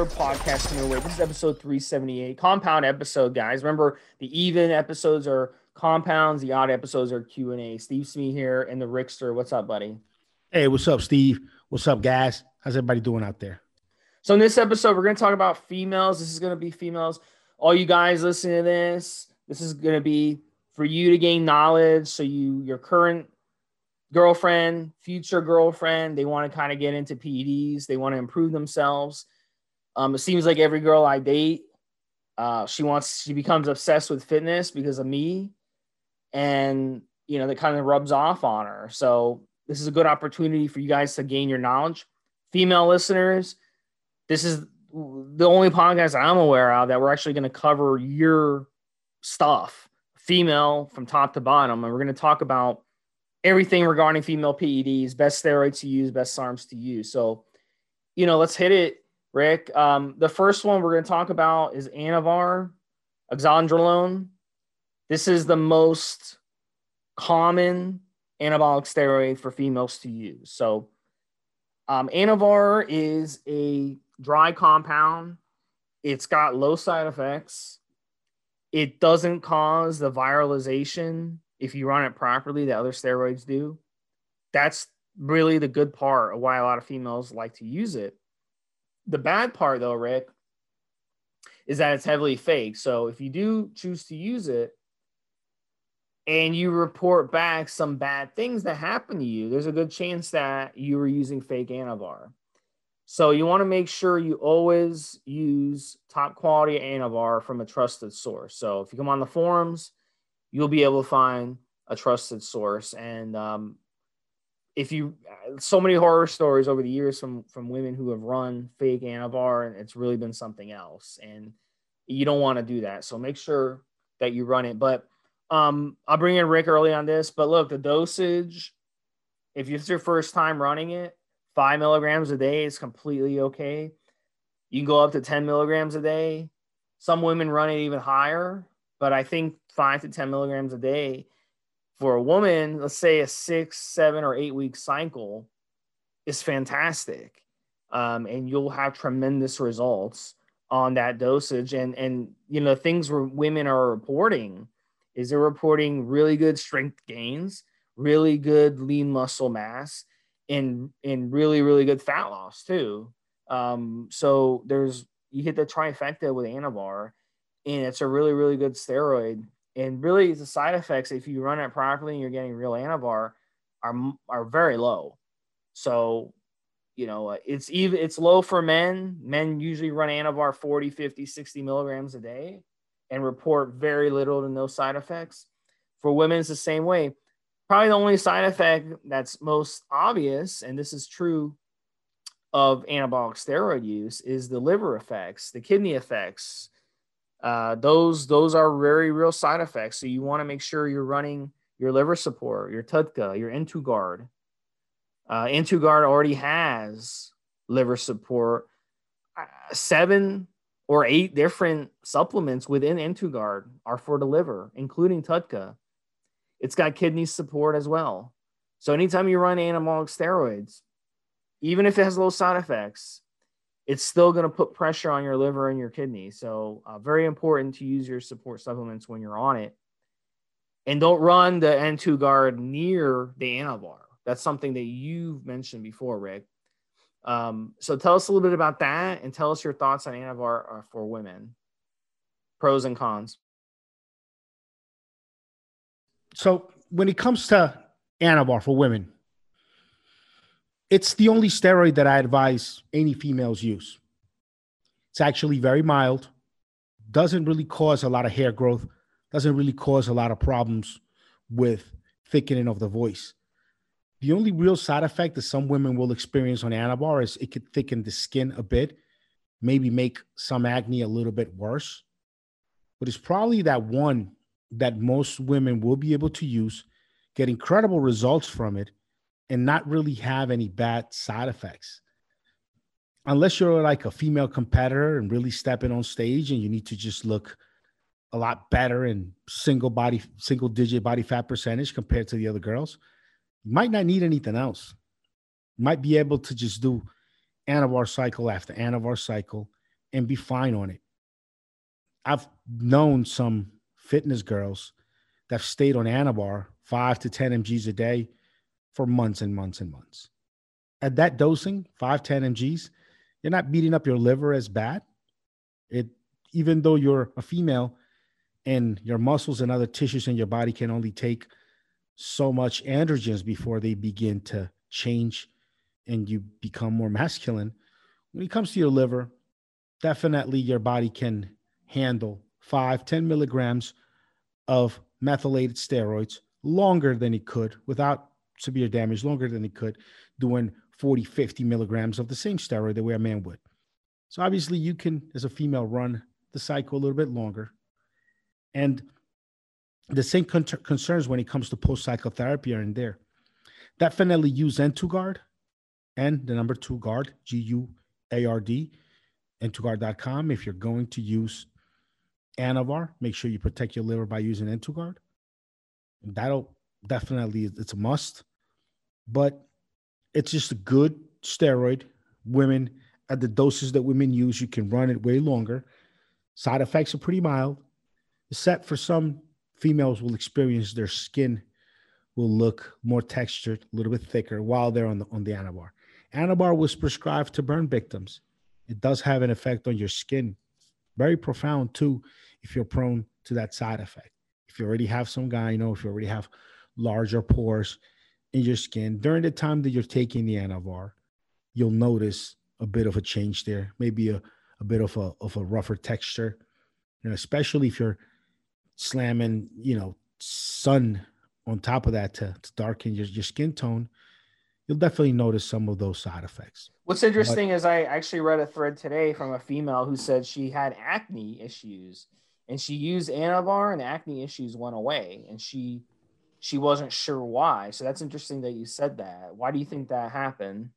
we're podcasting your way. This is episode 378, compound episode, guys. Remember, the even episodes are compounds, the odd episodes are Q and A. Steve Smee here and the Rickster. What's up, buddy? Hey, what's up, Steve? What's up, guys? How's everybody doing out there? So in this episode, we're going to talk about females. This is going to be females. All you guys listening to this, this is going to be for you to gain knowledge. So you, your current girlfriend, future girlfriend, they want to kind of get into PEDs. They want to improve themselves. Um, it seems like every girl I date, uh, she wants, she becomes obsessed with fitness because of me, and you know that kind of rubs off on her. So this is a good opportunity for you guys to gain your knowledge. Female listeners, this is the only podcast I'm aware of that we're actually going to cover your stuff, female from top to bottom, and we're going to talk about everything regarding female PEDs, best steroids to use, best SARMs to use. So, you know, let's hit it, Rick. Um, the first one we're going to talk about is Anavar, oxandrolone. This is the most common anabolic steroid for females to use. So, um, Anavar is a dry compound. It's got low side effects. It doesn't cause the virilization if you run it properly that other steroids do. That's really the good part of why a lot of females like to use it. The bad part, though, Rick, is that it's heavily fake. So if you do choose to use it and you report back some bad things that happen to you, there's a good chance that you were using fake Anavar. So you want to make sure you always use top quality Anavar from a trusted source. So if you come on the forums, you'll be able to find a trusted source. And um, if you, so many horror stories over the years from from women who have run fake Anavar, and it's really been something else. And you don't want to do that. So make sure that you run it. But um, I'll bring in Rick early on this. But look, the dosage, if it's your first time running it, five milligrams a day is completely okay. You can go up to 10 milligrams a day. Some women run it even higher, but I think five to 10 milligrams a day for a woman, let's say a six, seven, or eight week cycle, is fantastic. Um, and you'll have tremendous results on that dosage. And, and, you know, things where women are reporting is they're reporting really good strength gains, really good lean muscle mass, and, and really, really good fat loss too. Um, so there's, you hit the trifecta with Anavar, and it's a really, really good steroid and really the side effects if you run it properly and you're getting real anavar are are very low. So you know uh, it's even it's low for men. Men usually run anavar 40 50 60 milligrams a day and report very little to no side effects. For women it's the same way. Probably the only side effect that's most obvious and this is true of anabolic steroid use is the liver effects the kidney effects uh, those those are very real side effects. So you want to make sure you're running your liver support, your TUDCA, your N2Guard. Uh, N2Guard already has liver support. Uh, seven or eight different supplements within N2Guard are for the liver, including TUDCA. It's got kidney support as well. So anytime you run anabolic steroids, even if it has low side effects, it's still going to put pressure on your liver and your kidney. So, uh, very important to use your support supplements when you're on it. And don't run the N2Guard near the Anavar. That's something that you've mentioned before, Rick. Um, so, tell us a little bit about that and tell us your thoughts on Anavar uh, for women, pros and cons. So, when it comes to Anavar for women, it's the only steroid that I advise any females use. It's actually very mild, doesn't really cause a lot of hair growth, doesn't really cause a lot of problems with thickening of the voice. The only real side effect that some women will experience on Anavar is it could thicken the skin a bit, maybe make some acne a little bit worse. But it's probably that one that most women will be able to use, get incredible results from it, and not really have any bad side effects. Unless you're like a female competitor and really stepping on stage and you need to just look a lot better in single body, single digit body fat percentage compared to the other girls, you might not need anything else. You might be able to just do Anavar cycle after Anavar cycle and be fine on it. I've known some fitness girls that have stayed on Anavar five to 10 mgs a day for months and months and months. At that dosing, five, 10 mgs, you're not beating up your liver as bad. It, even though you're a female and your muscles and other tissues in your body can only take so much androgens before they begin to change and you become more masculine. When it comes to your liver, definitely your body can handle five, 10 milligrams of methylated steroids longer than it could without severe damage, longer than it could doing 40, 50 milligrams of the same steroid the way a man would. So obviously, you can, as a female, run the cycle a little bit longer. And the same con- concerns when it comes to post cycle therapy are in there. Definitely use N2Guard and the number two guard, G U A R D, N2Guard.com. If you're going to use Anavar, make sure you protect your liver by using N2Guard. That'll definitely, it's a must. But it's just a good steroid. Women, at the doses that women use, you can run it way longer. Side effects are pretty mild, except for some females will experience their skin will look more textured, a little bit thicker while they're on the on the Anavar. Anavar was prescribed to burn victims. It does have an effect on your skin, very profound too, if you're prone to that side effect. If you already have some guy, you know, if you already have larger pores in your skin during the time that you're taking the Anavar, you'll notice a bit of a change there, maybe a, a bit of a of a rougher texture, and especially if you're slamming, you know, sun on top of that to, to darken your, your skin tone, you'll definitely notice some of those side effects. What's interesting but, is I actually read a thread today from a female who said she had acne issues and she used Anavar and acne issues went away and she she wasn't sure why. So that's interesting that you said that. Why do you think that happened?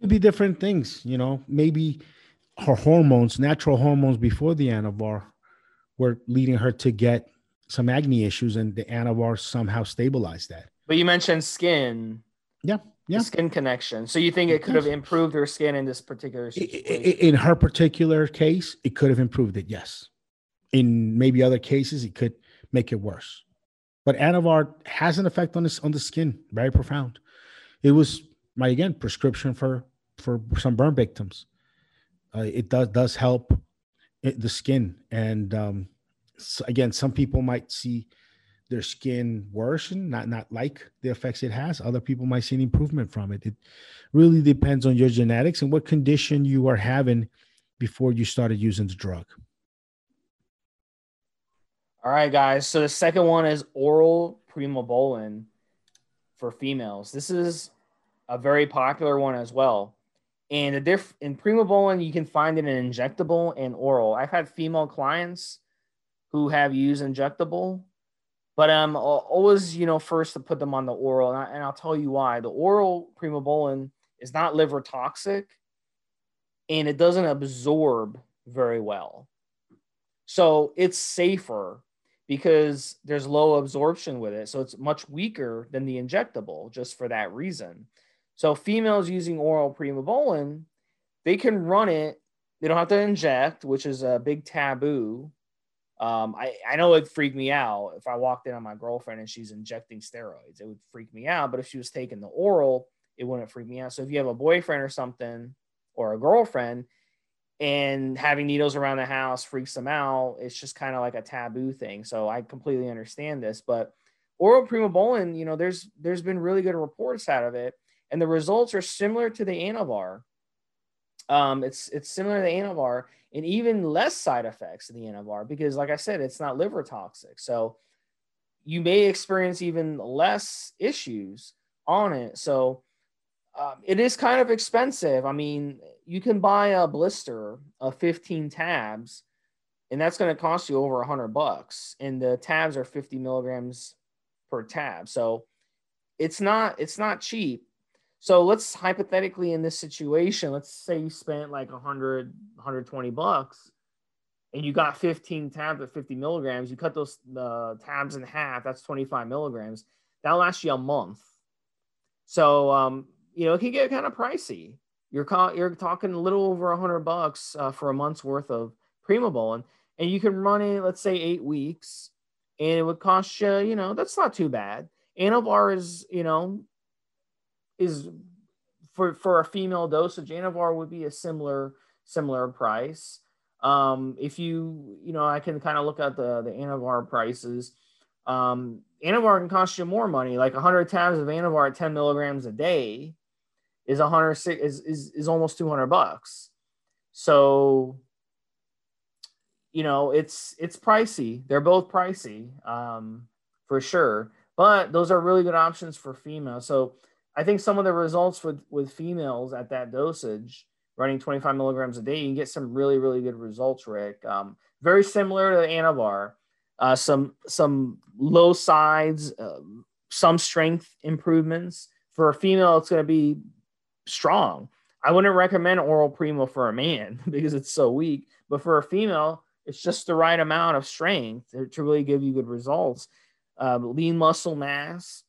Could be different things, you know. Maybe her hormones, natural hormones before the Anavar, were leading her to get some acne issues, and the Anavar somehow stabilized that. But you mentioned skin. Yeah, yeah. skin connection. So you think it could have improved her skin in this particular situation? In her particular case, it could have improved it. Yes. In maybe other cases, it could make it worse. But Anavar has an effect on this on the skin, very profound. It was my again prescription for for some burn victims. Uh, it does does help it, the skin, and um, so again, some people might see their skin worsen, not not like the effects it has. Other people might see an improvement from it. It really depends on your genetics and what condition you are having before you started using the drug. All right, guys. So the second one is oral primobolan for females. This is a very popular one as well. And the diff in primobolan, you can find it in injectable and oral. I've had female clients who have used injectable, but I'm um, always, you know, first to put them on the oral. And, I, will tell you why. The oral primobolan is not liver toxic and it doesn't absorb very well. So it's safer because there's low absorption with it. So it's much weaker than the injectable just for that reason. So females using oral primobolan, they can run it. They don't have to inject, which is a big taboo. Um, I, I know it freaked me out if I walked in on my girlfriend and she's injecting steroids. It would freak me out. But if she was taking the oral, it wouldn't freak me out. So if you have a boyfriend or something or a girlfriend and having needles around the house freaks them out. It's just kind of like a taboo thing. So I completely understand this, but oral primobolan, you know, there's there's been really good reports out of it, and the results are similar to the Anavar. Um, it's it's similar to the Anavar, and even less side effects than the Anavar because, like I said, it's not liver toxic. So you may experience even less issues on it. So um, it is kind of expensive. I mean, you can buy a blister of 15 tabs, and that's going to cost you over hundred bucks. And the tabs are 50 milligrams per tab, so it's not it's not cheap. So let's hypothetically in this situation, let's say you spent like 100, 120 bucks, and you got 15 tabs at 50 milligrams. You cut those the tabs in half. That's 25 milligrams. That'll last you a month. So um, you know, it can get kind of pricey. you're you're talking a little over a hundred bucks uh, for a month's worth of Primobolan, and you can run it, let's say, eight weeks, and it would cost you, you know, that's not too bad. Anavar is, you know, is for for a female dosage. Anavar would be a similar similar price. Um, if you, you know, I can kind of look at the the Anavar prices. Um, Anavar can cost you more money. Like 100 tabs of Anavar at 10 milligrams a day is 100 is is, is almost 200 bucks. So you know, it's it's pricey. They're both pricey, um, for sure. But those are really good options for females. So I think some of the results with with females at that dosage, running 25 milligrams a day, you can get some really really good results. Rick, um, very similar to the Anavar. Uh, some some low sides, uh, some strength improvements. For a female, it's going to be strong. I wouldn't recommend oral primo for a man because it's so weak. But for a female, it's just the right amount of strength to, really give you good results. Um, lean muscle mass,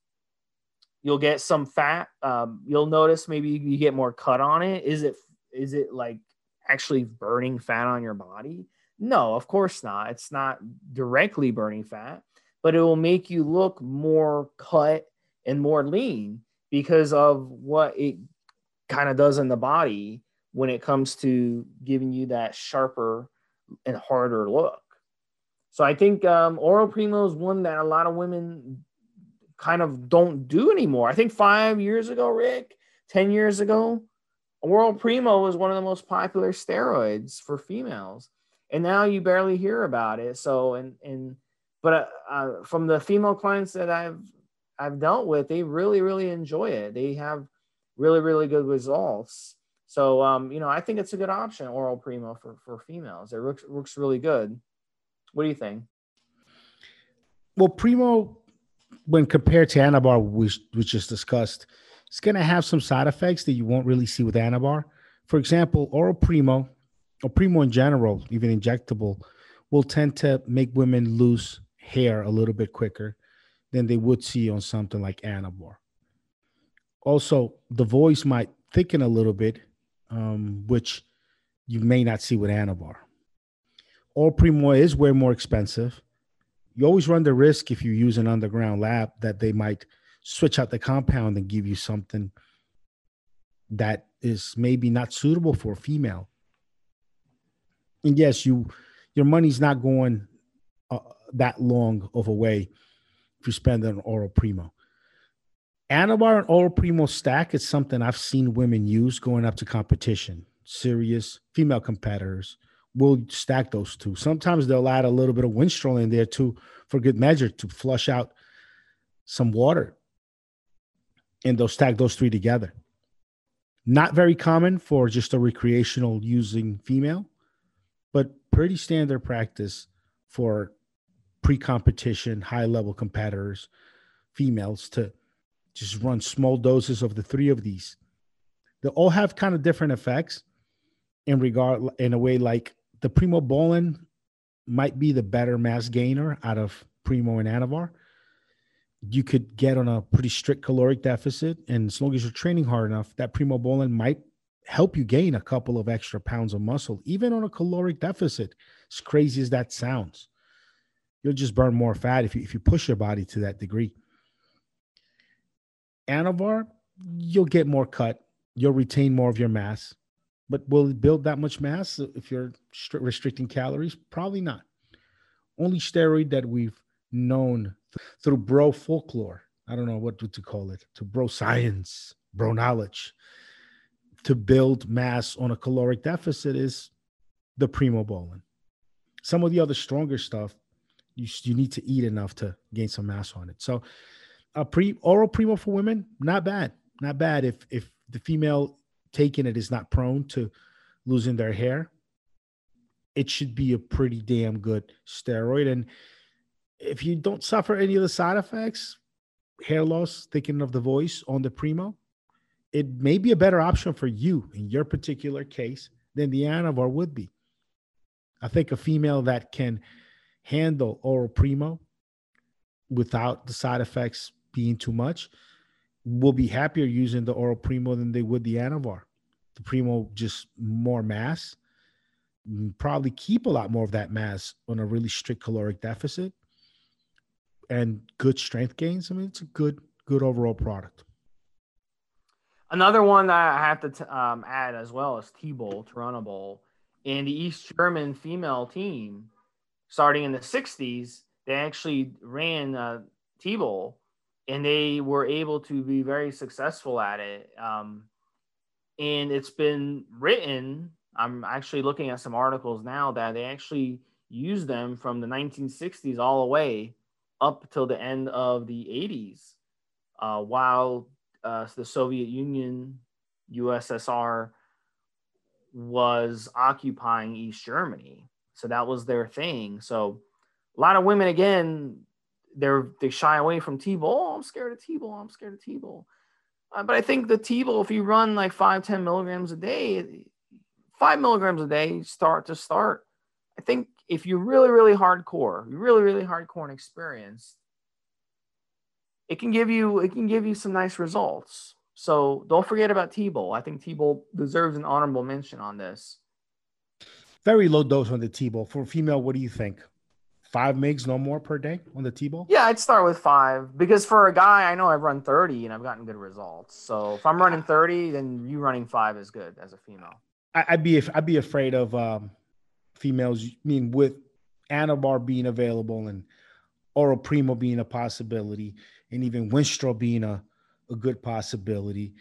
you'll get some fat. Um, you'll notice maybe you get more cut on it. Is it is it like actually burning fat on your body? No, of course not. It's not directly burning fat, but it will make you look more cut and more lean because of what it kind of does in the body when it comes to giving you that sharper and harder look. So I think um, Primo is one that a lot of women kind of don't do anymore. I think five years ago, Rick, 10 years ago, Oral Primo was one of the most popular steroids for females. And now you barely hear about it. So, and, and, but uh, uh, from the female clients that I've, I've dealt with, they really, really enjoy it. They have really, really good results. So, um, you know, I think it's a good option, oral primo for, for females. It works, works really good. What do you think? Well, primo, when compared to Anavar, which we just discussed, it's going to have some side effects that you won't really see with Anavar. For example, oral primo, or primo in general, even injectable, will tend to make women lose hair a little bit quicker than they would see on something like Anavar. Also, the voice might thicken a little bit um, which you may not see with Anavar. Oral Primo is way more expensive. You always run the risk if you use an underground lab that they might switch out the compound and give you something that is maybe not suitable for a female. And yes, you your money's not going uh, that long of a way if you spend on oral primo. Anavar and Oral Primo stack is something I've seen women use going up to competition. Serious female competitors will stack those two. Sometimes they'll add a little bit of Winstrol in there too for good measure to flush out some water. And they'll stack those three together. Not very common for just a recreational using female, but pretty standard practice for pre competition, high level competitors, females to just run small doses of the three of these. They all have kind of different effects in regard in a way like the Primobolan might be the better mass gainer out of Primo and Anavar. You could get on a pretty strict caloric deficit, and as long as you're training hard enough, that Primobolan might help you gain a couple of extra pounds of muscle, even on a caloric deficit. As crazy as that sounds, you'll just burn more fat if you if you push your body to that degree. Anavar, you'll get more cut. You'll retain more of your mass. But will it build that much mass if you're restricting calories? Probably not. Only steroid that we've known through bro folklore. I don't know what to call it, to bro science, bro knowledge, to build mass on a caloric deficit is the primobolan. Some of the other stronger stuff, you, you need to eat enough to gain some mass on it. So a pre oral primo for women, not bad, not bad. If if the female taking it is not prone to losing their hair, it should be a pretty damn good steroid. And if you don't suffer any of the side effects, hair loss, thickening of the voice on the primo, it may be a better option for you in your particular case than the Anavar would be. I think a female that can handle oral primo without the side effects being too much will be happier using the oral primo than they would the anavar the Primo just more mass, probably keep a lot more of that mass on a really strict caloric deficit and good strength gains. I mean, it's a good, good overall product. Another one that I have to t- um, add as well is T-Bowl, Turinabol And the East German female team, starting in the 60s, they actually ran uh, T-Bowl and they were able to be very successful at it. Um, and it's been written. I'm actually looking at some articles now that they actually use them from the 1960s all the way up till the end of the 80s, uh, while uh, the Soviet Union, USSR, was occupying East Germany. So that was their thing. So a lot of women, again, they're they shy away from T-Bowl. Oh, I'm scared of T-Bowl. I'm scared of T-Bowl. Uh, but I think the T-Bowl, if you run like five, 10 milligrams a day, five milligrams a day, start to start. I think if you're really, really hardcore, really, really hardcore and experienced, it can give you it can give you some nice results. So don't forget about T-Bowl. I think T-Bowl deserves an honorable mention on this. Very low dose on the T-Bowl. For female, what do you think? Five migs, no more per day on the T-Bowl? Yeah, I'd start with five because for a guy, I know I've run 30 and I've gotten good results. So if I'm running 30, then you running five is good as a female. I'd be I'd be afraid of um, females. I mean, with Anavar being available and Oro Primo being a possibility, and even Winstrol being a, a good possibility,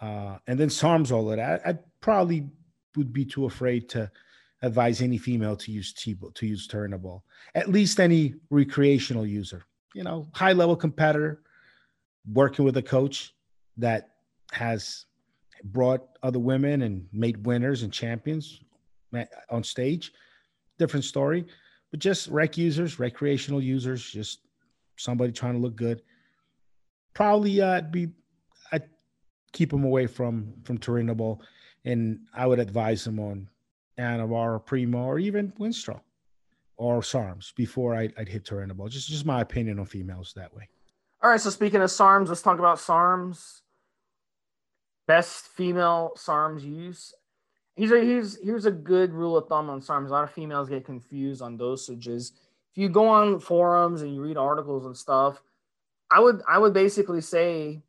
uh, and then SARMs all of that, I, probably would be too afraid to advise any female to use T to use Turinabol, At least any recreational user, you know, high level competitor, working with a coach that has brought other women and made winners and champions on stage. Different story, but just rec users, recreational users, just somebody trying to look good. Probably uh, be I'd keep them away from from Turinabol, and I would advise them on Anavar or Primo or even Winstrol or SARMs before I'd, I'd hit Turinabol. Just just my opinion on females that way. All right, so speaking of SARMs, let's talk about SARMs. Best female SARMs use. Here's a here's here's a good rule of thumb on SARMs. A lot of females get confused on dosages. If you go on forums and you read articles and stuff, I would I would basically say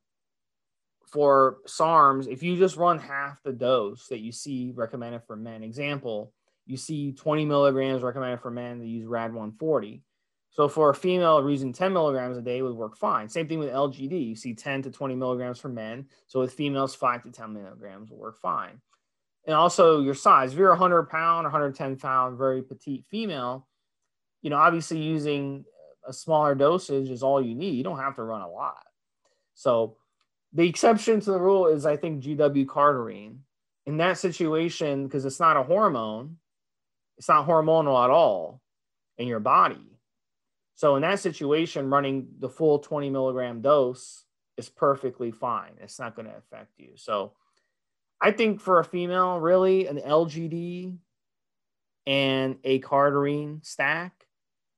for SARMs, if you just run half the dose that you see recommended for men, example, you see 20 milligrams recommended for men to use RAD 140. So for a female, using 10 milligrams a day would work fine. Same thing with LGD. You see 10 to 20 milligrams for men. So with females, 5 to 10 milligrams will work fine. And also your size. If you're 100 pound 110 pound, very petite female, you know, obviously using a smaller dosage is all you need. You don't have to run a lot. So the exception to the rule is, I think, GW Cardarine. In that situation, because it's not a hormone, it's not hormonal at all in your body so in that situation, running the full 20 milligram dose is perfectly fine. It's not going to affect you. So I think for a female, really an LGD and a Cardarine stack,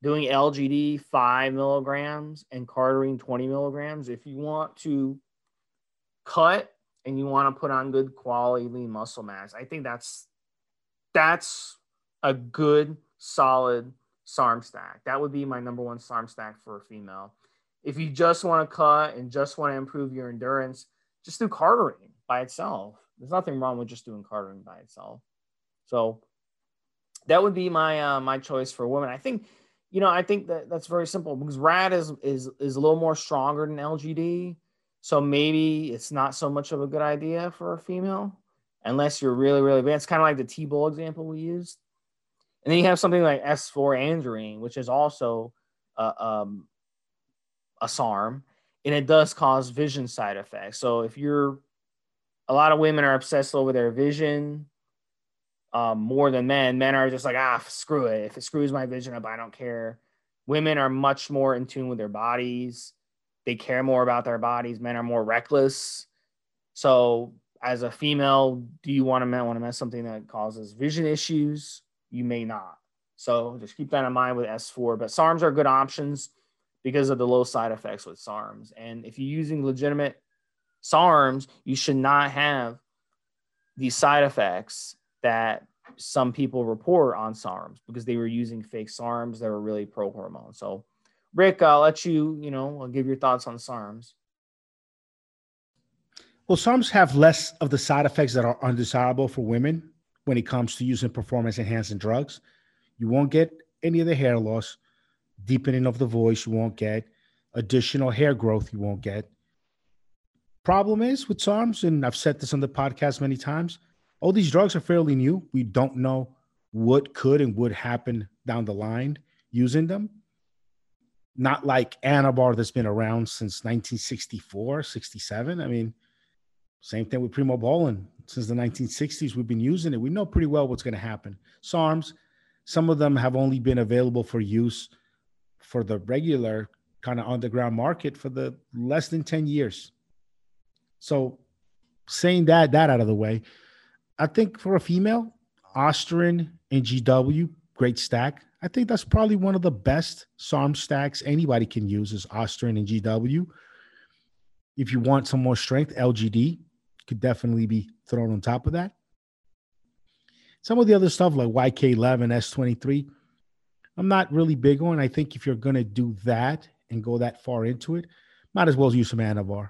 doing LGD five milligrams and Cardarine 20 milligrams, if you want to cut and you want to put on good quality lean muscle mass, I think that's that's a good solid SARM stack. That would be my number one SARM stack for a female. If you just want to cut and just want to improve your endurance, just do Cardarine by itself. There's nothing wrong with just doing Cardarine by itself. So that would be my uh, my choice for women. I think, you know, I think that that's very simple because RAD is is is a little more stronger than LGD. So maybe it's not so much of a good idea for a female unless you're really, really bad. It's Kind of like the T-Bowl example we used. And then you have something like S4 Andarine, which is also uh, um, a SARM, and it does cause vision side effects. So if you're, a lot of women are obsessed over their vision um, more than men. Men are just like, ah, screw it. If it screws my vision up, I don't care. Women are much more in tune with their bodies. They care more about their bodies. Men are more reckless. So as a female, do you want to want to mess something that causes vision issues? you may not. So just keep that in mind with S4. But SARMs are good options because of the low side effects with SARMs. And if you're using legitimate SARMs, you should not have these side effects that some people report on SARMs because they were using fake SARMs that were really pro hormone. So, Rick, I'll let you, you know, I'll give your thoughts on SARMs. Well, SARMs have less of the side effects that are undesirable for women when it comes to using performance enhancing drugs. You won't get any of the hair loss, deepening of the voice, you won't get additional hair growth, you won't get. Problem is with SARMs, and I've said this on the podcast many times, all these drugs are fairly new. We don't know what could and would happen down the line using them. Not like Anavar that's been around since 1964, 67. I mean, same thing with Primobolan. Since the 1960s, we've been using it. We know pretty well what's going to happen. SARMs, some of them have only been available for use for the regular kind of underground market for the less than 10 years. So saying that that out of the way, I think for a female, Ostarine and GW, great stack. I think that's probably one of the best SARM stacks anybody can use is Ostarine and GW. If you want some more strength, LGD could definitely be thrown on top of that. Some of the other stuff like YK11, S23, I'm not really big on. I think if you're going to do that and go that far into it, might as well use some Anavar.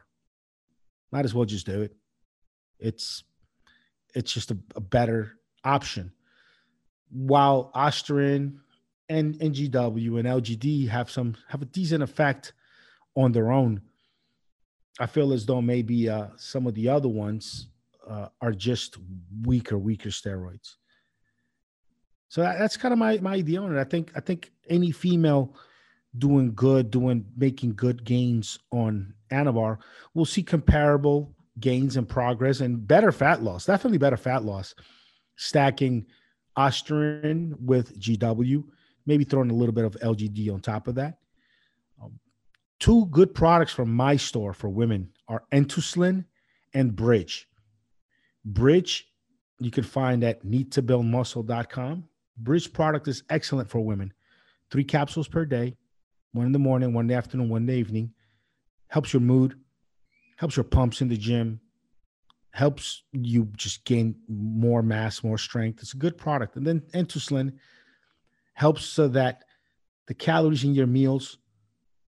Might as well just do it. It's it's just a, a better option. While Ostarine and NGW and LGD have some have a decent effect on their own, I feel as though maybe uh, some of the other ones uh, are just weaker, weaker steroids. So that, that's kind of my my idea on it. I think I think any female doing good, doing making good gains on Anavar will see comparable gains and progress and better fat loss. Definitely better fat loss. Stacking Ostarine with GW, maybe throwing a little bit of LGD on top of that. Um, two good products from my store for women are N2Slin and Bridge. Bridge you can find at needtobuildmuscle.com. Bridge product is excellent for women. Three capsules per day, one in the morning, one in the afternoon, one in the evening. Helps your mood, helps your pumps in the gym, helps you just gain more mass, more strength. It's a good product. And then N2Slin helps so that the calories in your meals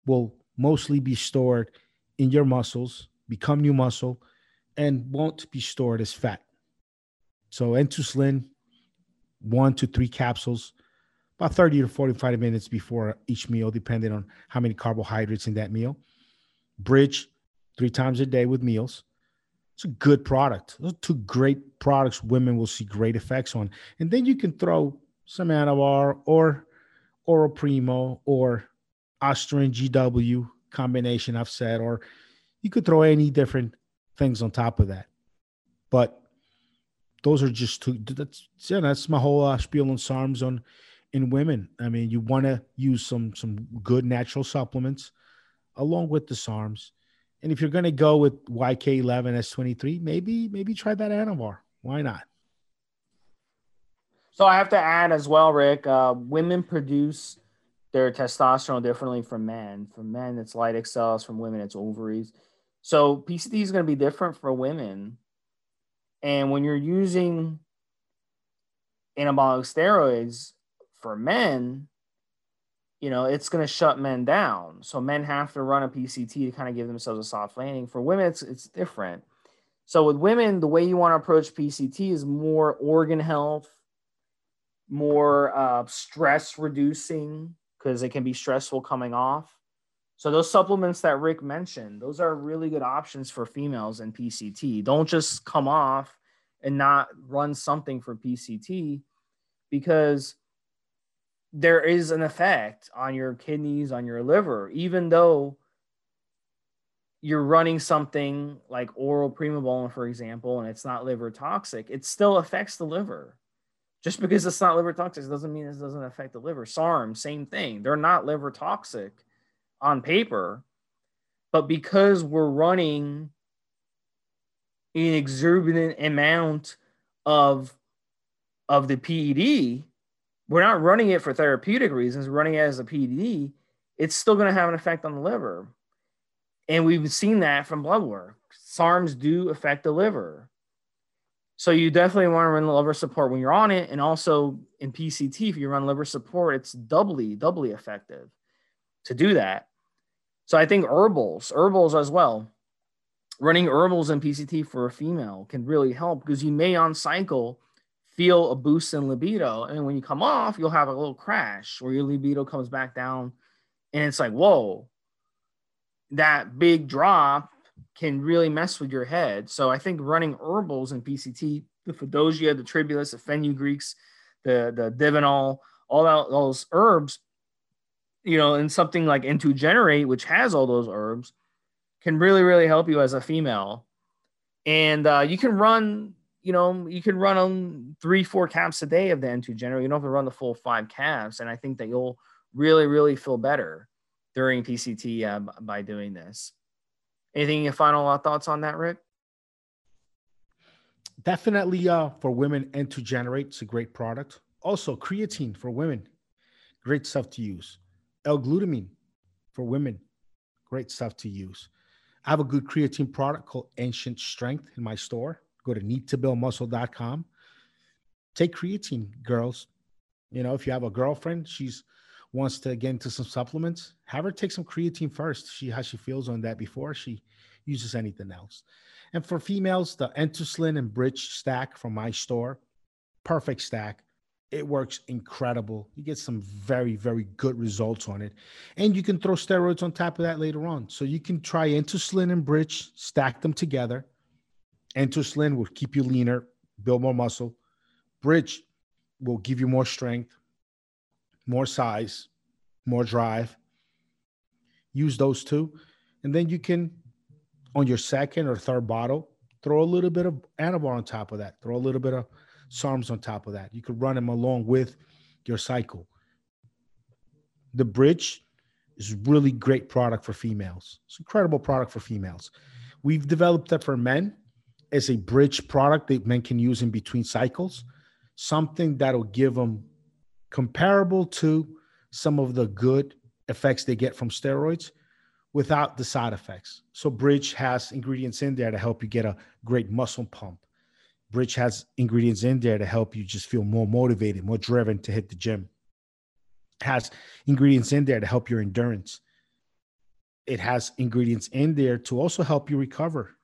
will mostly be stored in your muscles, become new muscle, and won't be stored as fat. So N2Slin, one to three capsules, about 30 to 45 minutes before each meal, depending on how many carbohydrates in that meal. Bridge, three times a day with meals. It's a good product. Those two great products women will see great effects on. And then you can throw some Anavar or Oro Primo or Ostarine GW combination, I've said, or you could throw any different things on top of that. But those are just two. That's yeah, that's my whole uh, spiel on SARMs on in women. I mean, you want to use some some good natural supplements along with the SARMs and if you're going to go with YK11 S23, maybe maybe try that Anavar. Why not? So I have to add as well, Rick. Uh, women produce their testosterone differently from men. For men, it's Leydig cells. From women, it's ovaries. So PCT is going to be different for women. And when you're using anabolic steroids for men, you know, it's going to shut men down. So men have to run a PCT to kind of give themselves a soft landing. For women, it's, it's different. So with women, the way you want to approach PCT is more organ health, more uh, stress reducing because it can be stressful coming off. So those supplements that Rick mentioned, those are really good options for females in PCT. Don't just come off and not run something for PCT because – there is an effect on your kidneys, on your liver, even though you're running something like oral primobolan, for example, and it's not liver toxic, it still affects the liver. Just because it's not liver toxic doesn't mean it doesn't affect the liver. SARM, same thing. They're not liver toxic on paper, but because we're running an exorbitant amount of of the PED, we're not running it for therapeutic reasons, we're running it as a PED, it's still going to have an effect on the liver. And we've seen that from blood work. SARMs do affect the liver. So you definitely want to run liver support when you're on it, and also in PCT, if you run liver support, it's doubly doubly effective to do that. So I think herbals, herbals as well, running herbals in PCT for a female can really help because you may on cycle feel a boost in libido, and when you come off, you'll have a little crash where your libido comes back down, and it's like whoa, that big drop can really mess with your head. So I think running herbals in PCT, the Fadogia, the Tribulus, the fenugreeks, the the divinol, all that, those herbs, you know, and something like N2Generate, which has all those herbs, can really really help you as a female. And uh, you can run, you know, you can run on three four caps a day of the N2Generate. You don't have to run the full five caps, and I think that you'll really really feel better during PCT uh, by doing this. Anything final uh, thoughts on that, Rick? Definitely uh, for women N2Generate. It's a great product. Also, creatine for women. Great stuff to use. L-glutamine for women. Great stuff to use. I have a good creatine product called Ancient Strength in my store. Go to needtobuildmuscle.com. Take creatine, girls. You know, if you have a girlfriend, she's wants to get into some supplements, have her take some creatine first. See how she feels on that before she uses anything else. And for females, the N2Slin and Bridge stack from my store, perfect stack. It works incredible. You get some very, very good results on it. And you can throw steroids on top of that later on. So you can try N2Slin and Bridge, stack them together. N2Slin will keep you leaner, build more muscle. Bridge will give you more strength, more size, more drive. Use those two. And then you can, on your second or third bottle, throw a little bit of Anavar on top of that. Throw a little bit of SARMs on top of that. You could run them along with your cycle. The bridge is really great product for females. It's incredible product for females. We've developed that for men as a bridge product that men can use in between cycles, something that'll give them comparable to some of the good effects they get from steroids without the side effects. So Bridge has ingredients in there to help you get a great muscle pump. Bridge has ingredients in there to help you just feel more motivated, more driven to hit the gym. Has ingredients in there to help your endurance. It has ingredients in there to also help you recover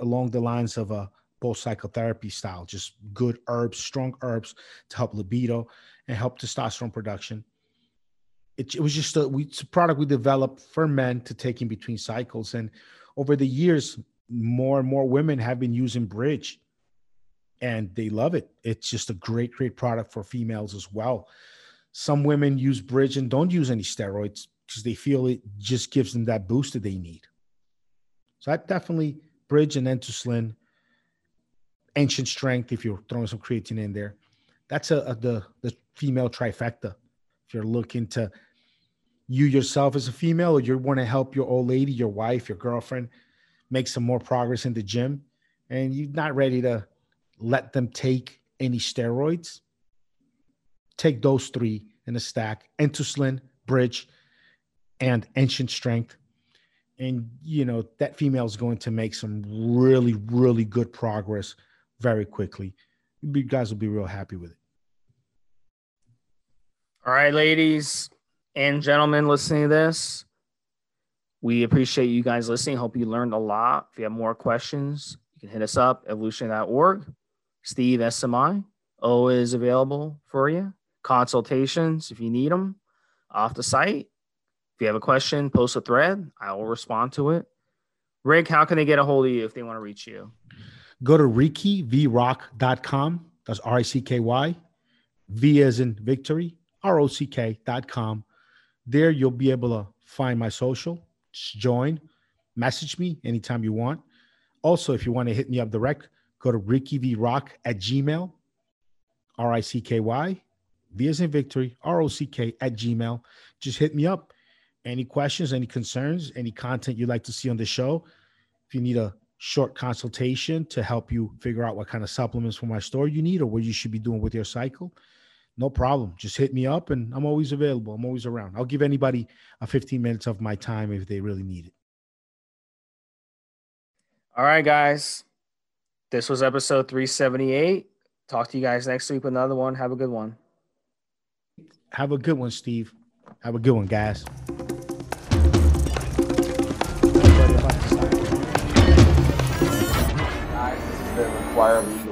along the lines of a post cycle therapy style, just good herbs, strong herbs to help libido and help testosterone production. It, it was just a, we, a product we developed for men to take in between cycles. And over the years, more and more women have been using Bridge and they love it. It's just a great, great product for females as well. Some women use Bridge and don't use any steroids because they feel it just gives them that boost that they need. So I definitely Bridge and N2Slin, Ancient Strength if you're throwing some creatine in there that's a, a, the the female trifecta. If you're looking to you yourself as a female, or you want to help your old lady, your wife, your girlfriend make some more progress in the gym, and you're not ready to let them take any steroids, take those three in a stack: N2Slin, Bridge, and Ancient Strength. And you know that female is going to make some really, really good progress very quickly. You guys will be real happy with it. All right, ladies and gentlemen listening to this, we appreciate you guys listening. Hope you learned a lot. If you have more questions, you can hit us up, evolutionary.org. Steve SMI always available for you. Consultations, if you need them, off the site. If you have a question, post a thread. I will respond to it. Rick, how can they get a hold of you if they want to reach you? Go to rickyvrock.com. That's R I C K Y. V as in victory, rock.com. There you'll be able to find my social, just join, message me anytime you want. Also, if you want to hit me up direct, go to rickyvrock at gmail, R I C K Y, V as in victory, R O C K at gmail. Just hit me up. Any questions, any concerns, any content you'd like to see on the show. If you need a short consultation to help you figure out what kind of supplements for my store you need or what you should be doing with your cycle, no problem. Just hit me up and I'm always available. I'm always around. I'll give anybody a 15 minutes of my time if they really need it. All right, guys. This was episode 378. Talk to you guys next week with another one. Have a good one. Have a good one, Steve. Have a good one, guys. Guys, this is the required legal